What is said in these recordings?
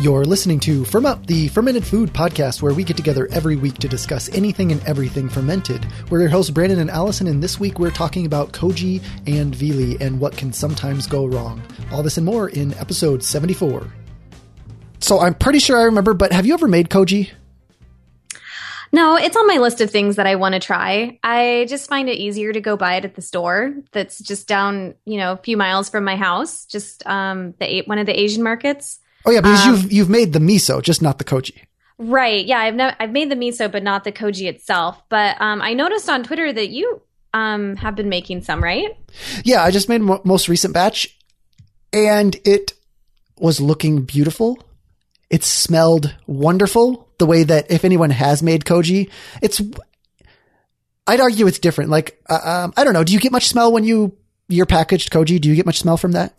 You're listening to Firm Up, the fermented food podcast, where we get together every week to discuss anything and everything fermented. We're your hosts, Brandon and Allison, and this week we're talking about koji and Viili and what can sometimes go wrong. All this and more in episode 74. So I'm pretty sure I remember, but have you ever made koji? No, it's on my list of things that I want to try. I just find it easier to go buy it at the store that's just down, you know, a few miles from my house, just um the one of the Asian markets. Oh yeah, because Um, you've you've made the miso, just not the koji. Right. Yeah, I've no, I've made the miso but not the koji itself. But um I noticed on Twitter that you um have been making some, right? Yeah, I just made mo- most recent batch, and it was looking beautiful. It smelled wonderful. The way that if anyone has made koji, it's. I'd argue it's different. Like, uh, um, I don't know. Do you get much smell when you you're packaged koji? Do you get much smell from that?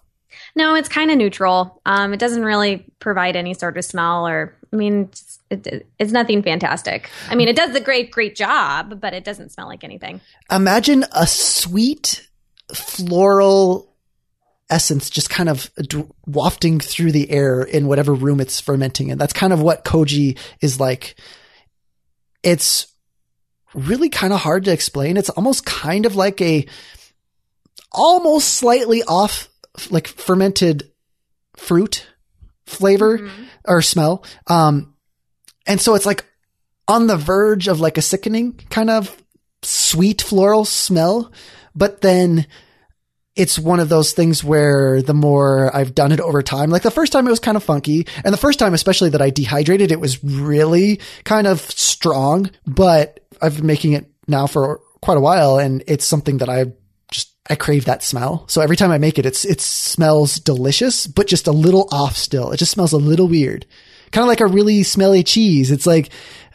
No, it's kind of neutral. Um it doesn't really provide any sort of smell or I mean it's, it, it's nothing fantastic. I mean, it does a great great job, but it doesn't smell like anything. Imagine a sweet floral essence just kind of wafting through the air in whatever room it's fermenting in. That's kind of what koji is like. It's really kind of hard to explain. It's almost kind of like a almost slightly off like fermented fruit flavor Mhm. or smell. Um, and so it's like on the verge of like a sickening kind of sweet floral smell, but then it's one of those things where the more I've done it over time, like the first time it was kind of funky, and the first time especially that I dehydrated, it was really kind of strong, but I've been making it now for quite a while, and it's something that I I crave that smell. So every time I make it, it's it smells delicious, but just a little off still. It just smells a little weird. Kind of like a really smelly cheese. It's like,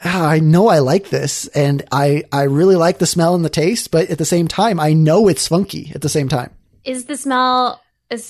ah, I know I like this and I, I really like the smell and the taste, but at the same time, I know it's funky at the same time. is the smell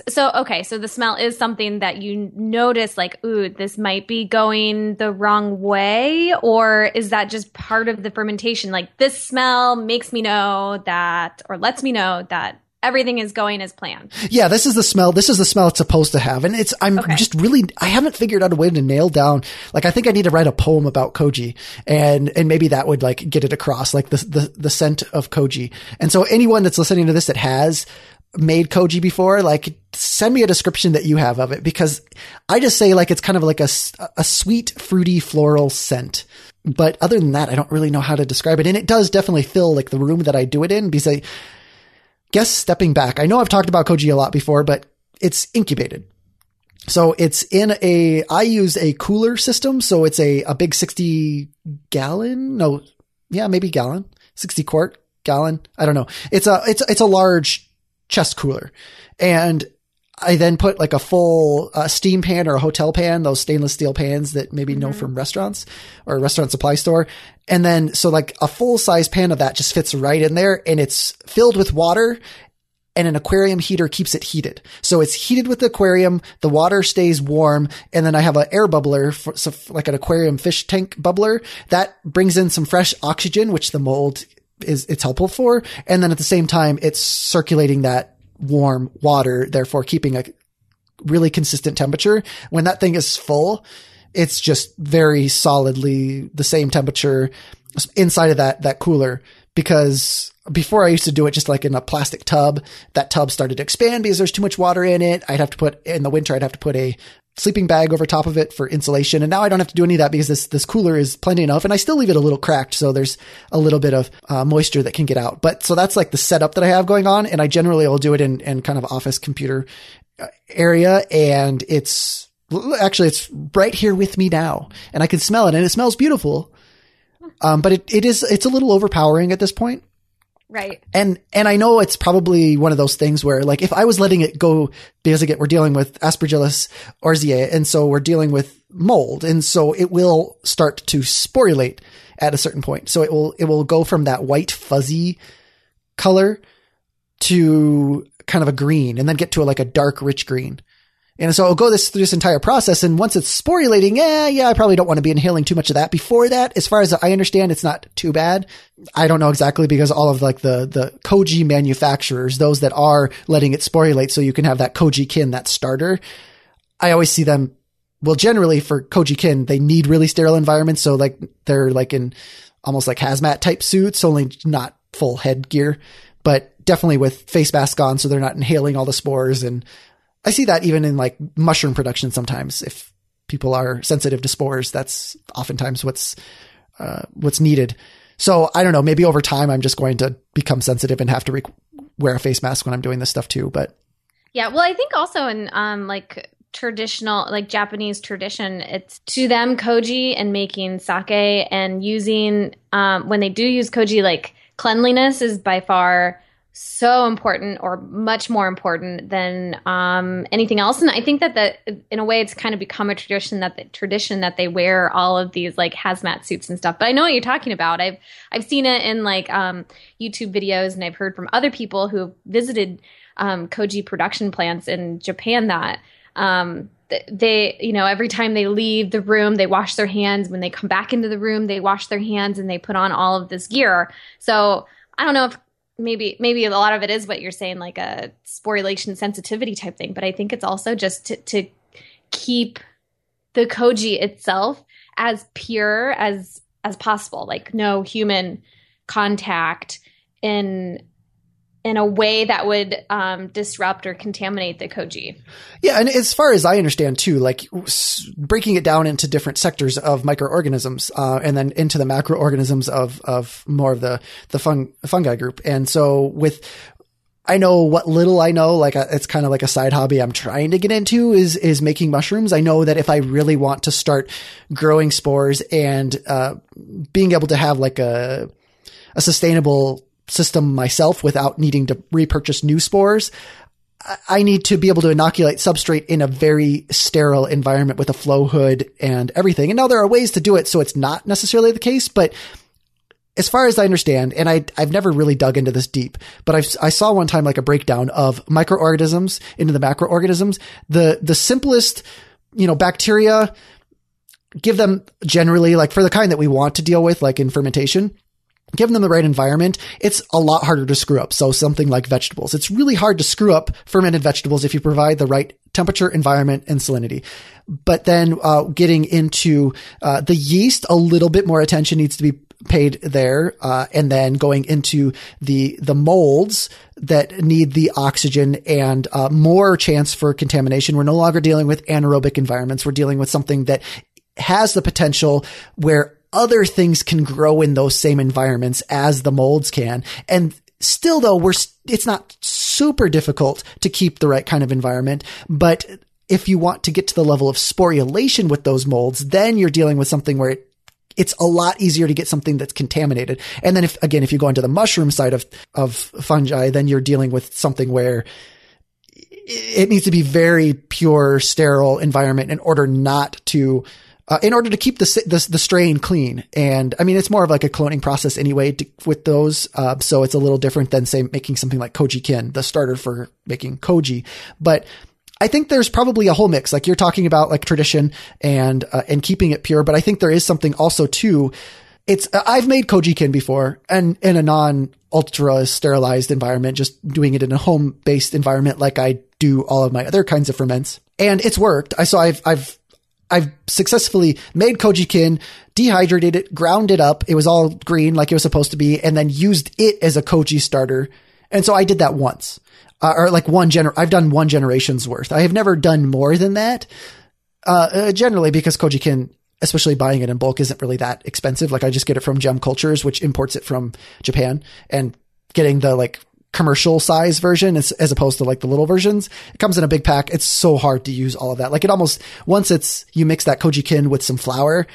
so okay so the smell is something that you notice like ooh this might be going the wrong way or is that just part of the fermentation like this smell makes me know that or lets me know that everything is going as planned Yeah, this is the smell. This is the smell it's supposed to have. And it's, I'm Okay. just really, I haven't figured out a way to nail down. Like, I think I need to write a poem about koji and, and maybe that would like get it across, like the, the, the scent of koji. And so anyone that's listening to this that has made koji before, like send me a description that you have of it because I just say like it's kind of like a, a sweet, fruity, floral scent. But other than that, I don't really know how to describe it. And it does definitely fill like the room that I do it in because I, guess stepping back, I know I've talked about Koji a lot before, but it's incubated. So it's in a, I use a cooler system. So it's a, a big 60 gallon. No, yeah, maybe gallon, 60 quart gallon. I don't know. It's a, it's, it's a large chest cooler. And I then put like a full uh, steam pan or a hotel pan, those stainless steel pans that maybe know from restaurants or a restaurant supply store. And then, so like a full size pan of that just fits right in there and it's filled with water and an aquarium heater keeps it heated. So it's heated with the aquarium, the water stays warm, and then I have an air bubbler, for, so like an aquarium fish tank bubbler that brings in some fresh oxygen, which the mold is, it's helpful for. And then at the same time, it's circulating that warm water, therefore keeping a really consistent temperature. When that thing is full, it's just very solidly the same temperature inside of that, that cooler because before I used to do it just like in a plastic tub. That tub started to expand because there's too much water in it. I'd have to put in the winter, I'd have to put a sleeping bag over top of it for insulation. And now I don't have to do any of that because this, this cooler is plenty enough and I still leave it a little cracked. So there's a little bit of uh, moisture that can get out. But so that's like the setup that I have going on. And I generally will do it in, in kind of office computer uh, area. And it's actually, it's right here with me now and I can smell it and it smells beautiful. Um, but it, it is, it's a little overpowering at this point. Right And, and I know it's probably one of those things where like if I was letting it go, because again, we're dealing with Aspergillus oryzae, and so we're dealing with mold. And so it will start to sporulate at a certain point. So it will, it will go from that white fuzzy color to kind of a green and then get to a, like a dark rich green. And so it'll go this through this entire process. And once it's sporulating, yeah, yeah, I probably don't want to be inhaling too much of that. Before that, as far as I understand, it's not too bad. I don't know exactly because all of like the, the koji manufacturers, those that are letting it sporulate so you can have that koji kin, that starter, I always see them well, generally for Koji Kin, they need really sterile environments. So like they're like in almost like hazmat type suits, only not full headgear, but definitely with face mask on. So they're not inhaling all the spores. And I see that even in like mushroom production sometimes. If people are sensitive to spores, that's oftentimes what's, uh, what's needed. So I don't know, maybe over time I'm just going to become sensitive and have to re- wear a face mask when I'm doing this stuff too. But yeah, well, I think also in um, like traditional like Japanese tradition. It's to them koji and making sake and using um, when they do use koji, like cleanliness is by far so important or much more important than um, anything else. And I think that that in a way it's kind of become a tradition that the tradition that they wear all of these like hazmat suits and stuff. But I know what you're talking about. I've I've seen it in like um, YouTube videos and I've heard from other people who have visited um, koji production plants in Japan that um, they you know every time they leave the room they wash their hands when they come back into the room they wash their hands and they put on all of this gear so i don't know if maybe maybe a lot of it is what you're saying like a sporulation sensitivity type thing but i think it's also just to, to keep the koji itself as pure as as possible. Like no human contact in in a way that would um, disrupt or contaminate the koji. Yeah, and as far as I understand too, like s- breaking it down into different sectors of microorganisms, uh, and then into the macroorganisms of of more of the the fung, fungi group. And so with I know what little I know, like uh, it's kind of like a side hobby I'm trying to get into is, is making mushrooms. I know that if I really want to start growing spores and, uh, being able to have like a, a sustainable system myself without needing to repurchase new spores. I need to be able to inoculate substrate in a very sterile environment with a flow hood and everything. And now there are ways to do it so it's not necessarily the case, but as far as I understand, and I, I've never really dug into this deep, but I've, I saw one time like a breakdown of microorganisms into the macroorganisms. The, the simplest, you know, bacteria, give them generally like for the kind that we want to deal with, like in fermentation, given them the right environment, it's a lot harder to screw up. So something like vegetables, it's really hard to screw up fermented vegetables if you provide the right temperature, environment, and salinity. But then uh, getting into uh, the yeast, a little bit more attention needs to be paid there, uh, and then going into the the molds that need the oxygen and uh, more chance for contamination. We're no longer dealing with anaerobic environments. We're dealing with something that has the potential where other things can grow in those same environments as the molds can. And still though, we're, it's not super difficult to keep the right kind of environment, but if you want to get to the level of sporulation with those molds, then you're dealing with something where it, it's a lot easier to get something that's contaminated. And then if, again, if you go into the mushroom side of, of fungi, then you're dealing with something where it needs to be very pure, sterile environment in order not to uh, in order to keep the, the, the strain clean. And I mean, it's more of like a cloning process anyway to, with those. Uh, so it's a little different than say making something like Koji Kin, the starter for making Koji. But I think there's probably a whole mix. Like you're talking about like tradition and uh, and keeping it pure, but I think there is something also too. It's I've made Koji Kin before and in a non ultra sterilized environment, just doing it in a home based environment like I do all of my other kinds of ferments, and it's worked. I so I've I've I've successfully made koji kin, dehydrated it, ground it up. It was all green like it was supposed to be, and then used it as a koji starter. And so I did that once, uh, or like one gener. I've done one generation's worth. I have never done more than that. Uh, uh, generally because koji kin, especially buying it in bulk, isn't really that expensive. Like I just get it from Gem Cultures, which imports it from Japan, and getting the like commercial size version as, as opposed to like the little versions. It comes in a big pack. It's so hard to use all of that. Like it almost, once it's, you mix that koji kin with some flour,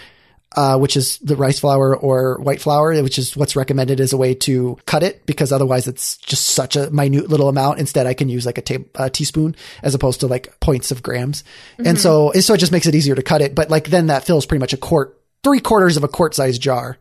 uh, which is the rice flour or white flour, which is what's recommended as a way to cut it because otherwise it's just such a minute little amount. Instead, I can use like a, ta- a teaspoon as opposed to like points of grams. Mm-hmm. And so, so it just makes it easier to cut it. But like then that fills pretty much a quart, three quarters of a quart size jar.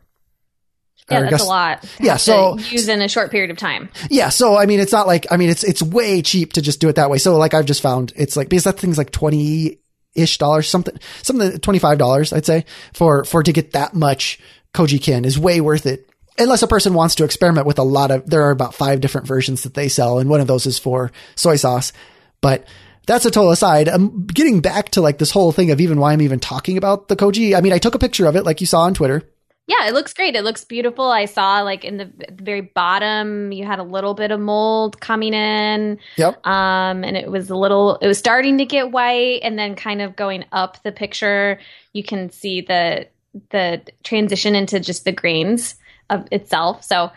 Yeah, that's guess, a lot. Yeah, so use in a short period of time. Yeah, so I mean, it's not like I mean, it's it's way cheap to just do it that way. So like I've just found it's like because that thing's like twenty ish dollars, something something twenty five dollars, I'd say for for to get that much koji kin is way worth it. Unless a person wants to experiment with a lot of, there are about five different versions that they sell, and one of those is for soy sauce. But that's a total aside. I'm getting back to like this whole thing of even why I'm even talking about the koji. I mean, I took a picture of it like you saw on Twitter. Yeah, it looks great. It looks beautiful. I saw like in the, the very bottom, you had a little bit of mold coming in. Yep. Um, and it was a little, it was starting to get white, and then kind of going up the picture, you can see the the transition into just the grains of itself. So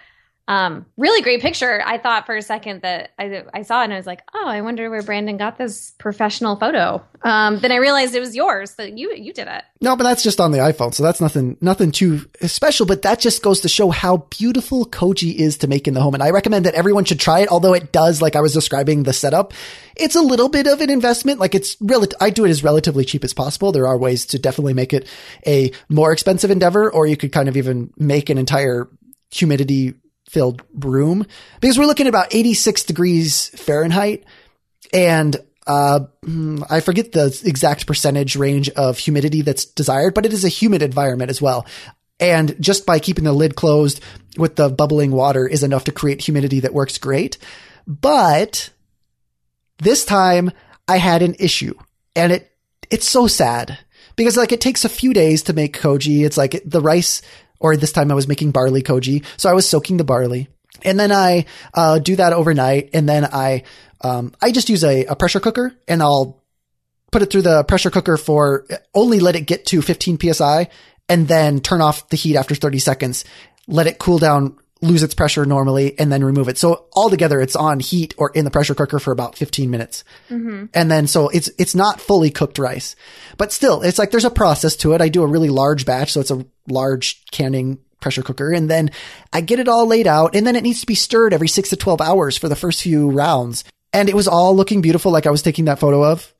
um, really great picture. I thought for a second that I, I saw it and I was like, oh, I wonder where Brandon got this professional photo. Um, then I realized it was yours. So you you did it. No, but that's just on the iPhone, so that's nothing nothing too special. But that just goes to show how beautiful Koji is to make in the home, and I recommend that everyone should try it. Although it does, like I was describing the setup, it's a little bit of an investment. Like it's really, I do it as relatively cheap as possible. There are ways to definitely make it a more expensive endeavor, or you could kind of even make an entire humidity filled room because we're looking at about 86 degrees Fahrenheit and uh, hmm, I forget the exact percentage range of humidity that's desired, but it is a humid environment as well. And just by keeping the lid closed with the bubbling water is enough to create humidity that works great. But this time I had an issue and it, it's so sad because like it takes a few days to make koji. It's like the rice or this time I was making barley koji. So I was soaking the barley and then I, uh, do that overnight. And then I, um, I just use a, a pressure cooker and I'll put it through the pressure cooker for only let it get to 15 psi and then turn off the heat after 30 seconds, let it cool down, lose its pressure normally, and then remove it. So altogether, it's on heat or in the pressure cooker for about 15 minutes. Mm-hmm. And then so it's, it's not fully cooked rice, but still it's like there's a process to it. I do a really large batch. So it's a large canning pressure cooker and then I get it all laid out and then it needs to be stirred every six to 12 hours for the first few rounds. And it was all looking beautiful like I was taking that photo of.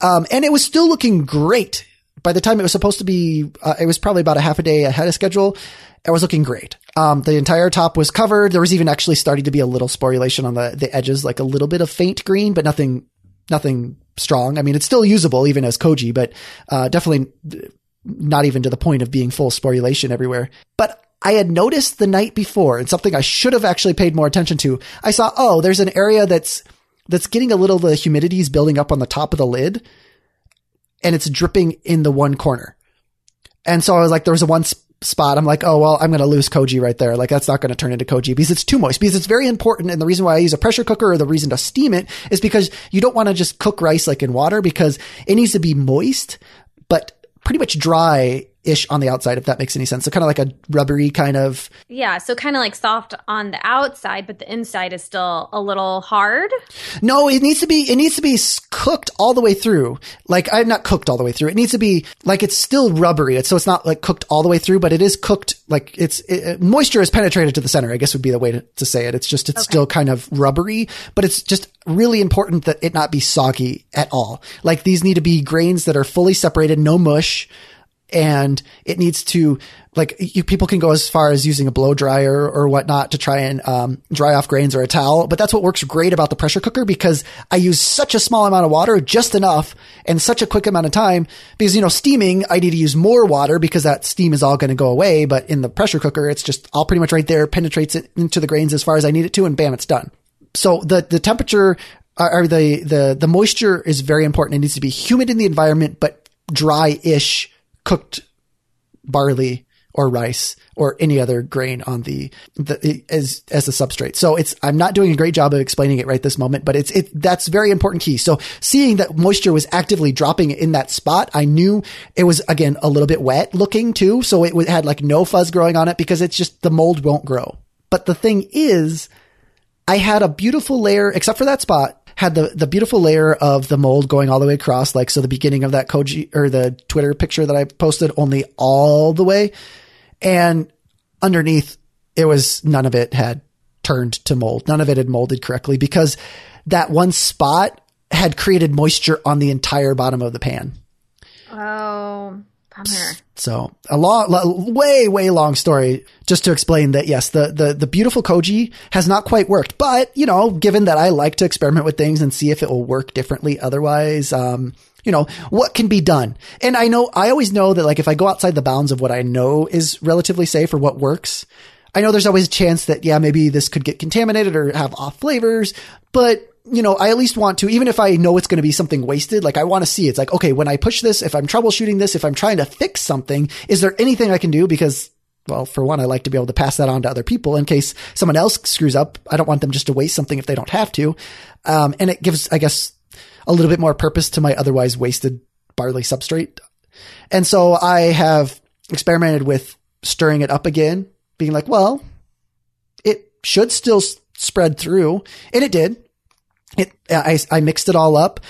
Um, and it was still looking great. By the time it was supposed to be, uh, it was probably about a half a day ahead of schedule. It was looking great. Um, the entire top was covered. There was even actually starting to be a little sporulation on the, the edges, like a little bit of faint green, but nothing, nothing strong. I mean, it's still usable even as koji, but, uh, definitely not even to the point of being full sporulation everywhere. But I had noticed the night before and something I should have actually paid more attention to. I saw, oh, there's an area that's, that's getting a little, the humidity is building up on the top of the lid and it's dripping in the one corner. And so I was like, there was a one spot. I'm like, oh, well, I'm going to lose koji right there. Like that's not going to turn into koji because it's too moist because it's very important. And the reason why I use a pressure cooker or the reason to steam it is because you don't want to just cook rice like in water because it needs to be moist, but pretty much dry ish on the outside, if that makes any sense. So kind of like a rubbery kind of. Yeah. So kind of like soft on the outside, but the inside is still a little hard. No, it needs to be, it needs to be cooked all the way through. Like I'm not cooked all the way through. It needs to be like it's still rubbery. It's, so it's not like cooked all the way through, but it is cooked like it's it, moisture is penetrated to the center. I guess would be the way to, to say it. It's just, it's okay. still kind of rubbery, but it's just really important that it not be soggy at all. Like these need to be grains that are fully separated, no mush and it needs to like you people can go as far as using a blow dryer or whatnot to try and um, dry off grains or a towel but that's what works great about the pressure cooker because i use such a small amount of water just enough and such a quick amount of time because you know steaming i need to use more water because that steam is all going to go away but in the pressure cooker it's just all pretty much right there penetrates it into the grains as far as i need it to and bam it's done. So the the temperature uh, or the the the moisture is very important. It needs to be humid in the environment but dry-ish cooked barley or rice or any other grain on the, the as as a substrate. So it's I'm not doing a great job of explaining it right this moment, but it's it that's very important key. So seeing that moisture was actively dropping in that spot, I knew it was again a little bit wet looking too. So it had like no fuzz growing on it because it's just the mold won't grow. But the thing is, I had a beautiful layer except for that spot had the, the beautiful layer of the mold going all the way across. Like, so the beginning of that Koji or the Twitter picture that I posted only all the way. And underneath it was none of it had turned to mold. None of it had molded correctly because that one spot had created moisture on the entire bottom of the pan. Oh. So a long, way, way long story just to explain that yes, the, the, the beautiful Koji has not quite worked, but you know, given that I like to experiment with things and see if it will work differently otherwise, um, you know, what can be done? And I know, I always know that like if I go outside the bounds of what I know is relatively safe or what works, I know there's always a chance that, yeah, maybe this could get contaminated or have off flavors, but you know, I at least want to, even if I know it's going to be something wasted, like I want to see it's like, okay, when I push this, if I'm troubleshooting this, if I'm trying to fix something, is there anything I can do? Because, well, for one, I like to be able to pass that on to other people in case someone else screws up. I don't want them just to waste something if they don't have to. Um, and it gives, I guess, a little bit more purpose to my otherwise wasted barley substrate. And so I have experimented with stirring it up again, being like, well, it should still spread through. And it did. It, I, I mixed it all up.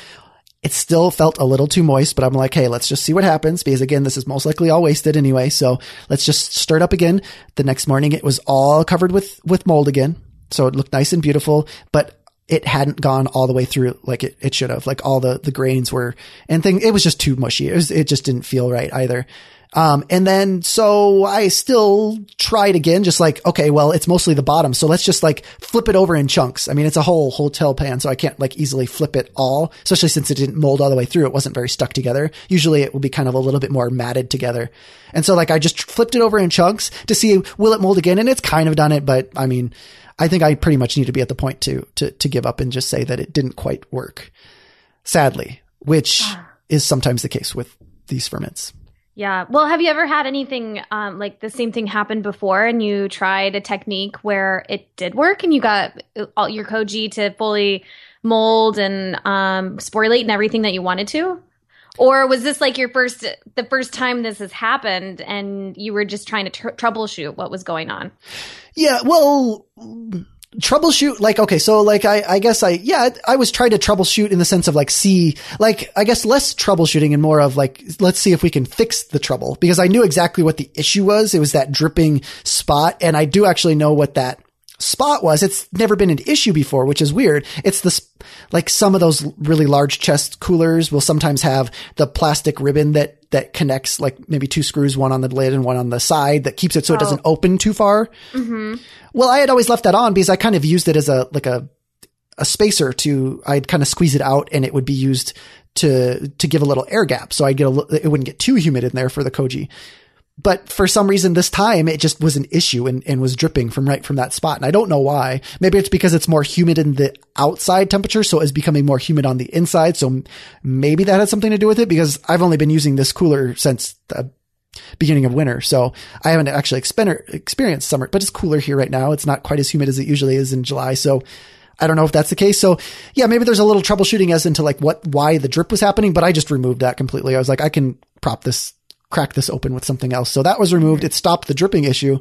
It still felt a little too moist, but I'm like, hey, let's just see what happens because again, this is most likely all wasted anyway. So let's just stir it up again. The next morning it was all covered with, with mold again. So it looked nice and beautiful, but it hadn't gone all the way through like it, it should have. Like all the, the grains were and thing, it was just too mushy. It was, it just didn't feel right either. Um, and then so I still tried again, just like, okay, well, it's mostly the bottom. So let's just like flip it over in chunks. I mean, it's a whole hotel pan, so I can't like easily flip it all, especially since it didn't mold all the way through. It wasn't very stuck together. Usually it will be kind of a little bit more matted together. And so like I just flipped it over in chunks to see will it mold again? And it's kind of done it, but I mean, I think I pretty much need to be at the point to, to, to give up and just say that it didn't quite work. Sadly, which ah. is sometimes the case with these ferments. Yeah. Well, have you ever had anything um, like the same thing happen before and you tried a technique where it did work and you got all your koji to fully mold and um, sporulate and everything that you wanted to? Or was this like your first, the first time this has happened and you were just trying to tr- troubleshoot what was going on? Yeah. Well, troubleshoot like okay so like i i guess i yeah i was trying to troubleshoot in the sense of like see like i guess less troubleshooting and more of like let's see if we can fix the trouble because i knew exactly what the issue was it was that dripping spot and i do actually know what that spot was. It's never been an issue before, which is weird. It's this, like some of those really large chest coolers will sometimes have the plastic ribbon that, that connects like maybe two screws, one on the lid and one on the side that keeps it so oh. it doesn't oh. open too far. Mm-hmm. Well, I had always left that on because I kind of used it as a, like a, a spacer to, I'd kind of squeeze it out and it would be used to, to give a little air gap. So I'd get a, it wouldn't get too humid in there for the koji but for some reason this time it just was an issue and, and was dripping from right from that spot. And I don't know why. Maybe it's because it's more humid in the outside temperature. So it's becoming more humid on the inside. So maybe that had something to do with it because I've only been using this cooler since the beginning of winter. So I haven't actually experienced summer, but it's cooler here right now. It's not quite as humid as it usually is in July. So I don't know if that's the case. So yeah, maybe there's a little troubleshooting as into like what, why the drip was happening, but I just removed that completely. I was like, I can prop this crack this open with something else. So that was removed. It stopped the dripping issue.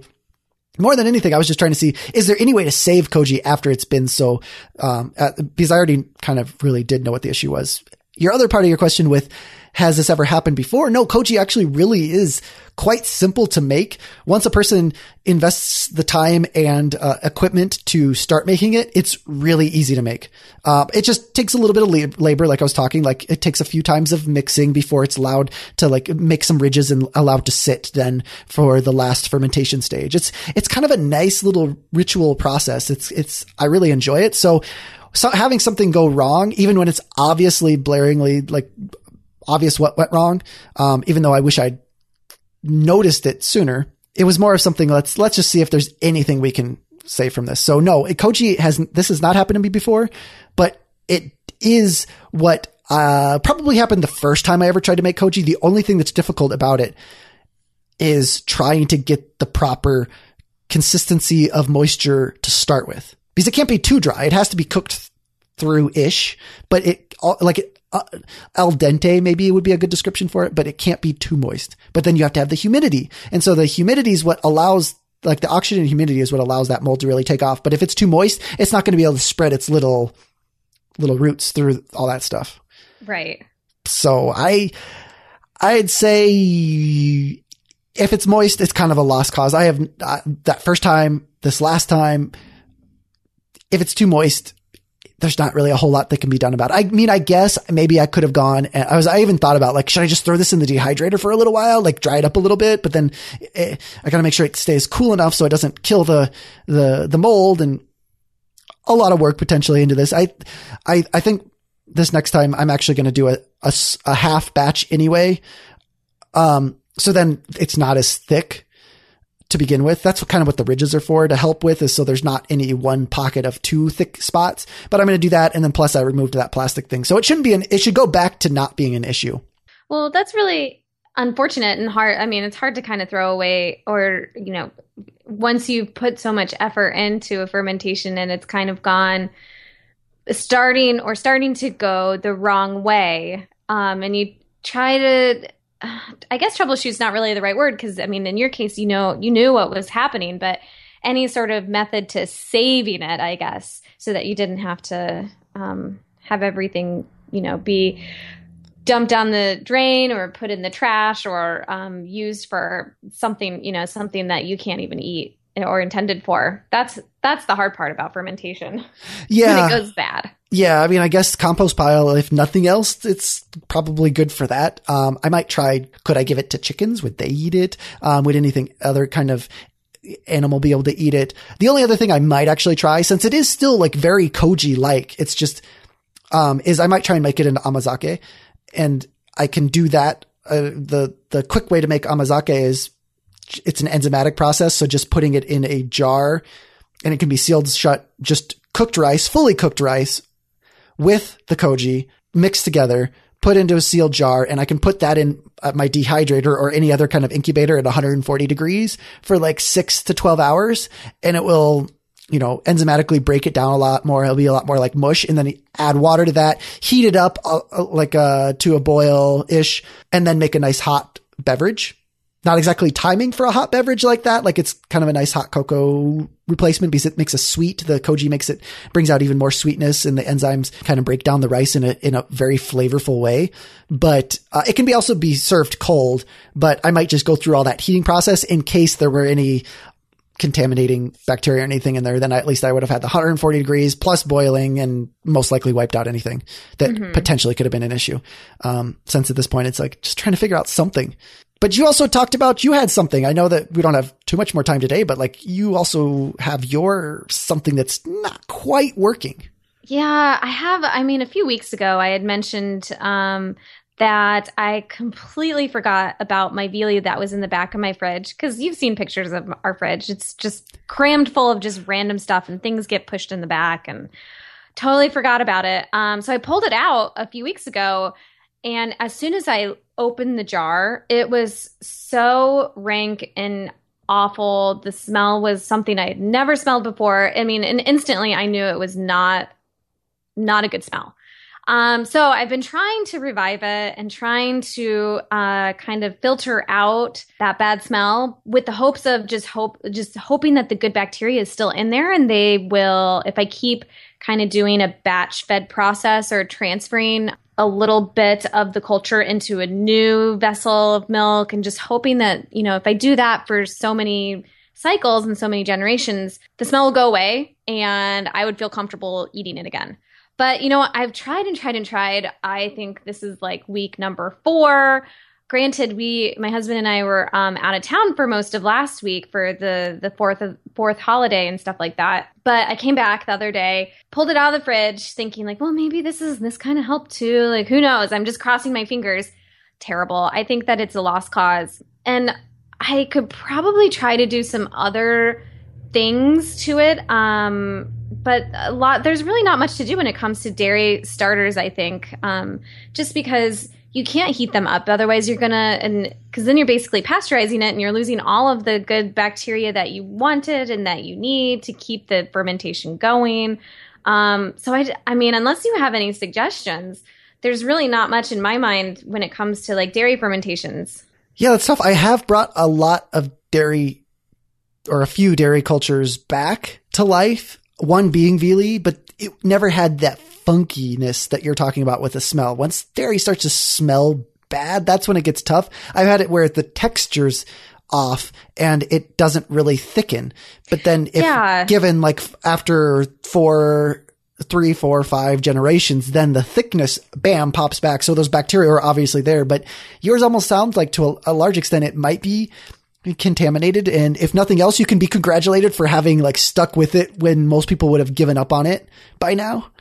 More than anything, I was just trying to see, is there any way to save Koji after it's been so, um, uh, because I already kind of really did know what the issue was. Your other part of your question with, has this ever happened before? No, Koji actually really is quite simple to make. Once a person invests the time and uh, equipment to start making it, it's really easy to make. Uh, it just takes a little bit of labor, like I was talking. Like it takes a few times of mixing before it's allowed to like make some ridges and allowed to sit then for the last fermentation stage. It's it's kind of a nice little ritual process. It's it's I really enjoy it. So so having something go wrong, even when it's obviously blaringly like obvious what went wrong. Um, even though I wish I'd noticed it sooner, it was more of something. Let's, let's just see if there's anything we can say from this. So no, Koji has, this has not happened to me before, but it is what, uh, probably happened the first time I ever tried to make Koji. The only thing that's difficult about it is trying to get the proper consistency of moisture to start with because it can't be too dry. It has to be cooked through ish, but it like it, uh, al dente maybe would be a good description for it, but it can't be too moist. But then you have to have the humidity. And so the humidity is what allows like the oxygen and humidity is what allows that mold to really take off. But if it's too moist, it's not going to be able to spread its little little roots through all that stuff. Right. So I I'd say if it's moist, it's kind of a lost cause. I have uh, that first time, this last time, if it's too moist, there's not really a whole lot that can be done about it. I mean, I guess maybe I could have gone and I was, I even thought about like, should I just throw this in the dehydrator for a little while, like dry it up a little bit, but then eh, I gotta make sure it stays cool enough so it doesn't kill the, the, the mold and a lot of work potentially into this. I, I, I think this next time I'm actually going to do a, a, a half batch anyway. Um, so then it's not as thick to begin with. That's kind of what the ridges are for to help with is so there's not any one pocket of two thick spots. But I'm going to do that. And then plus I removed that plastic thing. So it shouldn't be an, it should go back to not being an issue. Well, that's really unfortunate and hard. I mean, it's hard to kind of throw away or, you know, once you've put so much effort into a fermentation and it's kind of gone starting or starting to go the wrong way. Um, and you try to I guess troubleshoot is not really the right word because I mean, in your case, you know, you knew what was happening, but any sort of method to saving it, I guess, so that you didn't have to um, have everything, you know, be dumped down the drain or put in the trash or um, used for something, you know, something that you can't even eat or intended for. That's that's the hard part about fermentation. Yeah, when it goes bad. Yeah, I mean, I guess compost pile. If nothing else, it's probably good for that. Um, I might try. Could I give it to chickens? Would they eat it? Um, would anything other kind of animal be able to eat it? The only other thing I might actually try, since it is still like very koji like, it's just um, is I might try and make it into amazake, and I can do that. Uh, the the quick way to make amazake is it's an enzymatic process, so just putting it in a jar, and it can be sealed shut. Just cooked rice, fully cooked rice with the koji mixed together, put into a sealed jar, and I can put that in my dehydrator or any other kind of incubator at 140 degrees for like six to 12 hours. And it will, you know, enzymatically break it down a lot more. It'll be a lot more like mush and then add water to that, heat it up uh, uh like, uh, to a boil ish and then make a nice hot beverage not exactly timing for a hot beverage like that. Like it's kind of a nice hot cocoa replacement because it makes a sweet. The koji makes it, brings out even more sweetness and the enzymes kind of break down the rice in a, in a very flavorful way. But uh, it can be also be served cold, but I might just go through all that heating process in case there were any contaminating bacteria or anything in there, then at least I would have had the 140 degrees plus boiling and most likely wiped out anything that mm-hmm. potentially could have been an issue. Um, since at this point, it's like just trying to figure out something. But you also talked about you had something. I know that we don't have too much more time today, but like you also have your something that's not quite working. Yeah, I have. I mean, a few weeks ago, I had mentioned um, that I completely forgot about my Viili that was in the back of my fridge because you've seen pictures of our fridge. It's just crammed full of just random stuff and things get pushed in the back and totally forgot about it. Um, so I pulled it out a few weeks ago and as soon as I opened the jar, it was so rank and awful. The smell was something I had never smelled before. I mean, and instantly I knew it was not not a good smell. Um, so I've been trying to revive it and trying to uh, kind of filter out that bad smell with the hopes of just hope, just hoping that the good bacteria is still in there and they will, if I keep kind of doing a batch fed process or transferring a little bit of the culture into a new vessel of milk and just hoping that, you know, if I do that for so many cycles and so many generations, the smell will go away and I would feel comfortable eating it again. But, you know, I've tried and tried and tried. I think this is like week number four granted we my husband and i were um, out of town for most of last week for the the fourth of fourth holiday and stuff like that. But i came back the other day pulled it out of the fridge thinking like well maybe this is this kind of helped too. Like who knows? I'm just crossing my fingers. Terrible. I think that it's a lost cause. And i could probably try to do some other things to it um but a lot there's really not much to do when it comes to dairy starters i think um just because you can't heat them up. Otherwise you're gonna and because then you're basically pasteurizing it and you're losing all of the good bacteria that you wanted and that you need to keep the fermentation going. Um, so I, I mean unless you have any suggestions there's really not much in my mind when it comes to like dairy fermentations. Yeah that's tough. I have brought a lot of dairy or a few dairy cultures back to life one being Viili, but it never had that funkiness that you're talking about with the smell. Once dairy starts to smell bad, that's when it gets tough. I've had it where the texture's off and it doesn't really thicken. But then if yeah. given like after four, three, four, five generations, then the thickness, bam, pops back. So those bacteria are obviously there, but yours almost sounds like to a, a large extent it might be contaminated. And if nothing else, you can be congratulated for having like stuck with it when most people would have given up on it by now.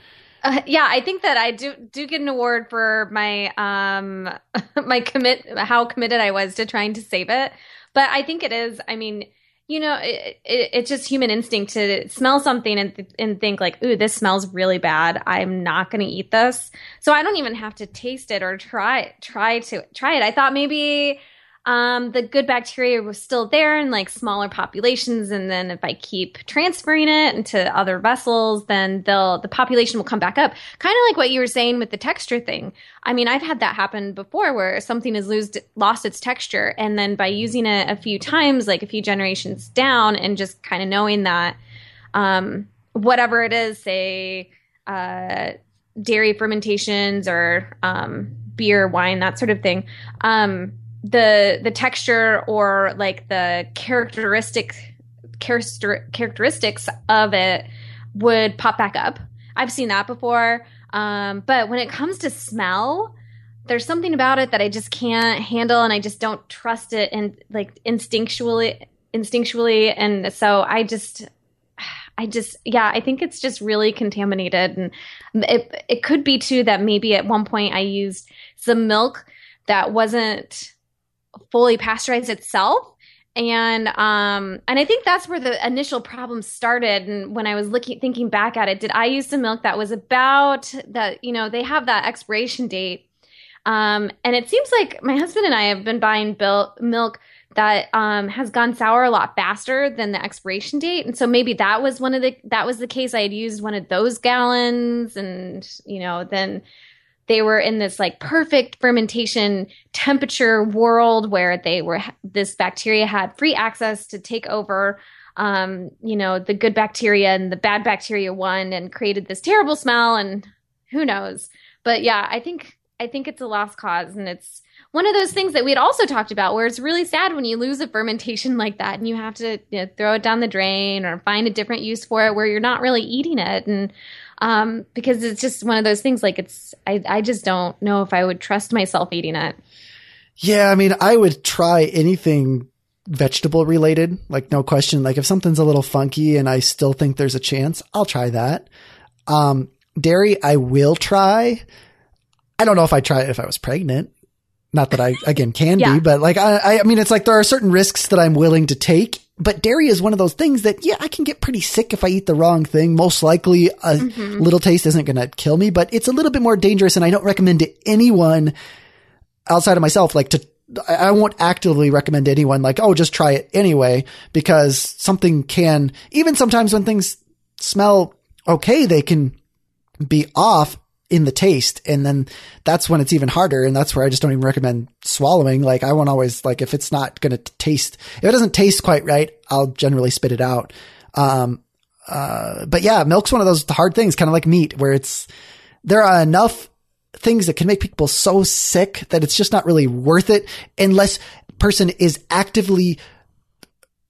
Uh, yeah, I think that I do do get an award for my um my commit how committed I was to trying to save it. But I think it is. I mean, you know, it, it, it's just human instinct to smell something and, th- and think like, ooh, this smells really bad. I'm not going to eat this. So I don't even have to taste it or try, try to try it. I thought maybe um, the good bacteria was still there in like smaller populations. And then if I keep transferring it into other vessels, then they'll, the population will come back up. Kind of like what you were saying with the texture thing. I mean, I've had that happen before where something has lost its texture. And then by using it a few times, like a few generations down and just kind of knowing that, um, whatever it is, say, uh, dairy fermentations or, um, beer, wine, that sort of thing. Um, the the texture or like the characteristic character, characteristics of it would pop back up. I've seen that before. Um, but when it comes to smell, there's something about it that I just can't handle, and I just don't trust it, and like instinctually, instinctually, and so I just, I just, yeah, I think it's just really contaminated, and it it could be too that maybe at one point I used some milk that wasn't fully pasteurized itself. And um and i think that's where the initial problem started. And when i was looking thinking back at it did i use some milk that was about that you know they have that expiration date. Um and it seems like my husband and i have been buying bil- milk that um has gone sour a lot faster than the expiration date. And so maybe that was one of the that was the case. I had used one of those gallons and you know then they were in this like perfect fermentation temperature world where they were this bacteria had free access to take over um, you know the good bacteria and the bad bacteria won and created this terrible smell and who knows. But yeah i think i think it's a lost cause and it's one of those things that we had also talked about where it's really sad when you lose a fermentation like that and you have to you know, throw it down the drain or find a different use for it where you're not really eating it. And um, because it's just one of those things. Like it's, I, I just don't know if I would trust myself eating it. Yeah, I mean, I would try anything vegetable related, like no question. Like if something's a little funky and I still think there's a chance, I'll try that. Um, dairy, I will try. I don't know if I'd try it if I was pregnant. Not that I again can yeah. be, but like I, I mean, it's like there are certain risks that I'm willing to take but dairy is one of those things that, yeah, I can get pretty sick if I eat the wrong thing. Most likely a mm-hmm. little taste isn't going to kill me, but it's a little bit more dangerous. And I don't recommend to anyone outside of myself, like to, I won't actively recommend to anyone like, oh, just try it anyway, because something can, even sometimes when things smell okay, they can be off in the taste. And then that's when it's even harder. And that's where I just don't even recommend swallowing. Like I won't always like if it's not going to taste, if it doesn't taste quite right, I'll generally spit it out. Um, uh, but yeah, milk's one of those hard things, kind of like meat where it's, there are enough things that can make people so sick that it's just not really worth it unless person is actively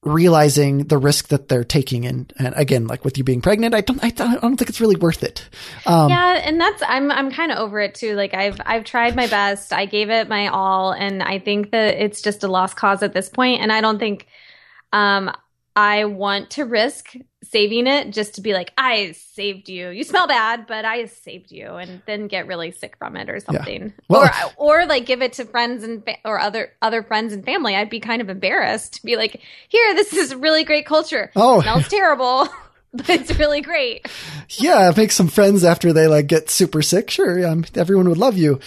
realizing the risk that they're taking and, and again like with you being pregnant i don't i don't, think it's really worth it. Um, yeah and that's i'm i'm kind of over it too. Like i've i've tried my best. I gave it my all and i think that it's just a lost cause at this point and i don't think um I want to risk saving it just to be like, I saved you. You smell bad, but I saved you, and then get really sick from it or something. Yeah. Well, or or like give it to friends and fa- or other other friends and family. I'd be kind of embarrassed to be like, here, this is really great culture. Oh, it smells terrible. but it's really great. yeah, make some friends after they like get super sick. Sure, um, everyone would love you.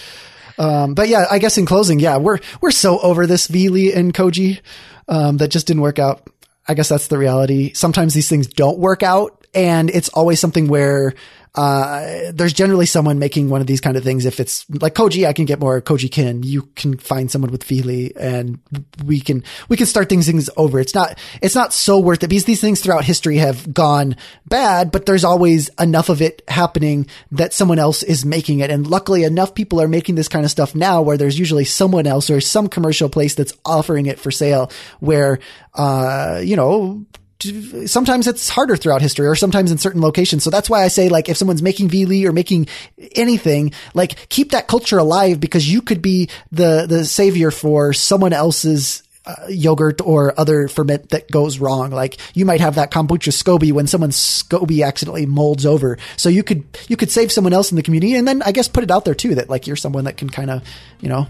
Um, but yeah, I guess in closing, yeah, we're we're so over this Viili and Koji um, that just didn't work out. I guess that's the reality. Sometimes these things don't work out and it's always something where uh, there's generally someone making one of these kind of things. If it's like Koji, I can get more Koji Kin. You can find someone with Viili and we can, we can start things, things over. It's not, it's not so worth it because these things throughout history have gone bad, but there's always enough of it happening that someone else is making it. And luckily enough people are making this kind of stuff now where there's usually someone else or some commercial place that's offering it for sale where, uh, you know, sometimes it's harder throughout history or sometimes in certain locations. So that's why I say like if someone's making Viili or making anything, like keep that culture alive because you could be the the savior for someone else's uh, yogurt or other ferment that goes wrong. Like you might have that kombucha SCOBY when someone's SCOBY accidentally molds over. So you could you could save someone else in the community and then I guess put it out there too that like you're someone that can kind of, you know,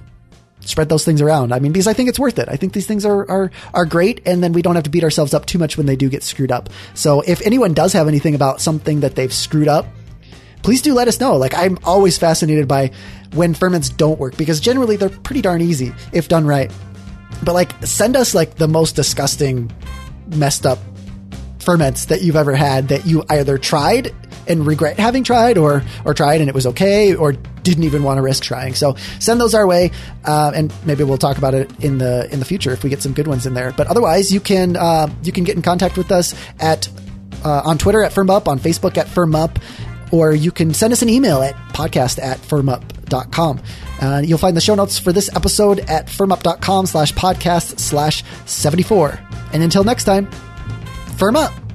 spread those things around. I mean, because I think it's worth it. I think these things are, are, are great. And then we don't have to beat ourselves up too much when they do get screwed up. So if anyone does have anything about something that they've screwed up, please do let us know. Like I'm always fascinated by when ferments don't work because generally they're pretty darn easy if done right. But like send us like the most disgusting messed up ferments that you've ever had that you either tried and regret having tried or or tried and it was okay or didn't even want to risk trying. So send those our way, uh, and maybe we'll talk about it in the in the future if we get some good ones in there. But otherwise, you can uh, you can get in contact with us at uh, on Twitter at FermUp, on Facebook at FermUp, or you can send us an email at podcast at fermup.com. Uh, you'll find the show notes for this episode at fermup.com slash podcast slash 74. And until next time, firm up.